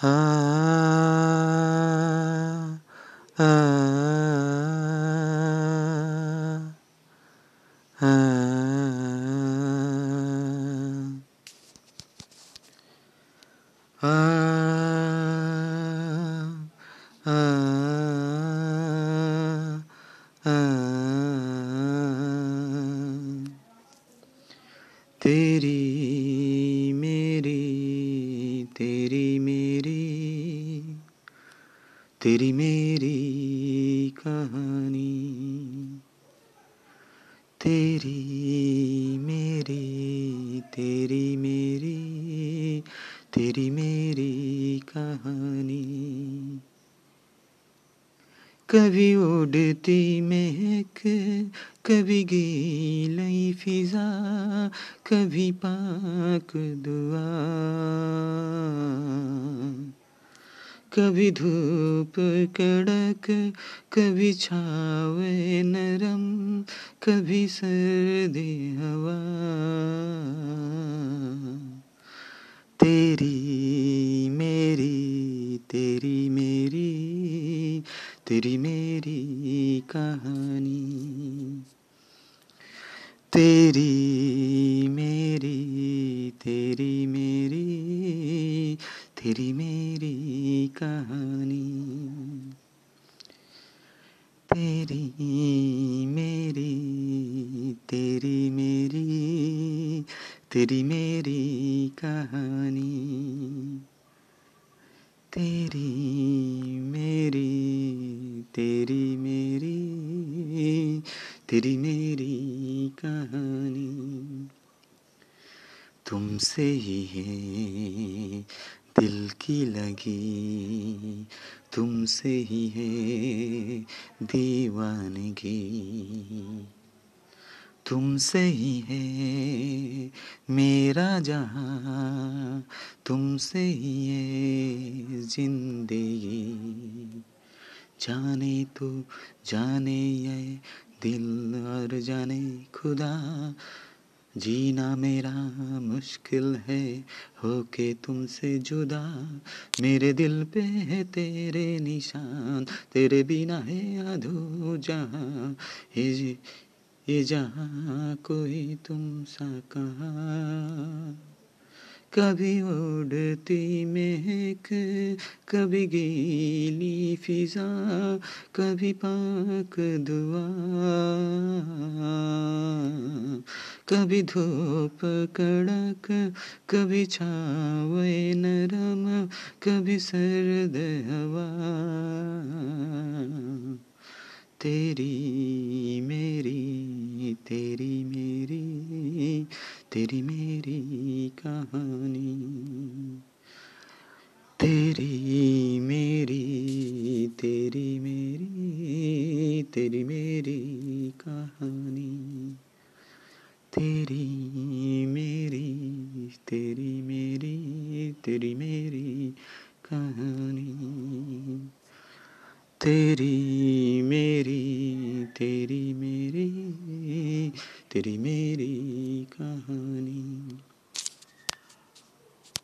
ah, ah, ah, ah. तेरी मेरी कहानी। तेरी मेरी तेरी मेरी तेरी मेरी कहानी। कभी उड़ती महक, कभी गीली फिजा, कभी पाक दुआ। कभी धूप कड़क, कभी छावे नरम, कभी सर्दी हवा। तेरी मेरी तेरी मेरी तेरी मेरी कहानी। तेरी मेरी तेरी मेरी तेरी मेरी कहानी। तेरी मेरी तेरी मेरी तेरी मेरी कहानी। तेरी मेरी तेरी मेरी तेरी मेरी कहानी। तुमसे ही है दिल की लगी तुमसे ही है दीवानगी। तुमसे ही है मेरा जहाँ, तुमसे ही है ज़िंदगी। जाने तो जाने ये दिल और जाने खुदा जीना मेरा मुश्किल है, होके तुमसे जुदा। मेरे दिल पे है तेरे निशान, तेरे बिना है अधू जहाँ। ये जहाँ कोई तुम सा कहाँ। कभी उड़ती महक, कभी गीली फिजा, कभी पाक दुआ, कभी धूप कड़क, कभी छावे नरम, कभी सर्द हवा। तेरी मेरी तेरी मेरी तेरी मेरी कहानी। तेरी मेरी तेरी मेरी तेरी मेरी कहानी। तेरी मेरी तेरी मेरी तेरी मेरी कहानी। तेरी मेरी तेरी मेरी तेरी मेरी कहानी।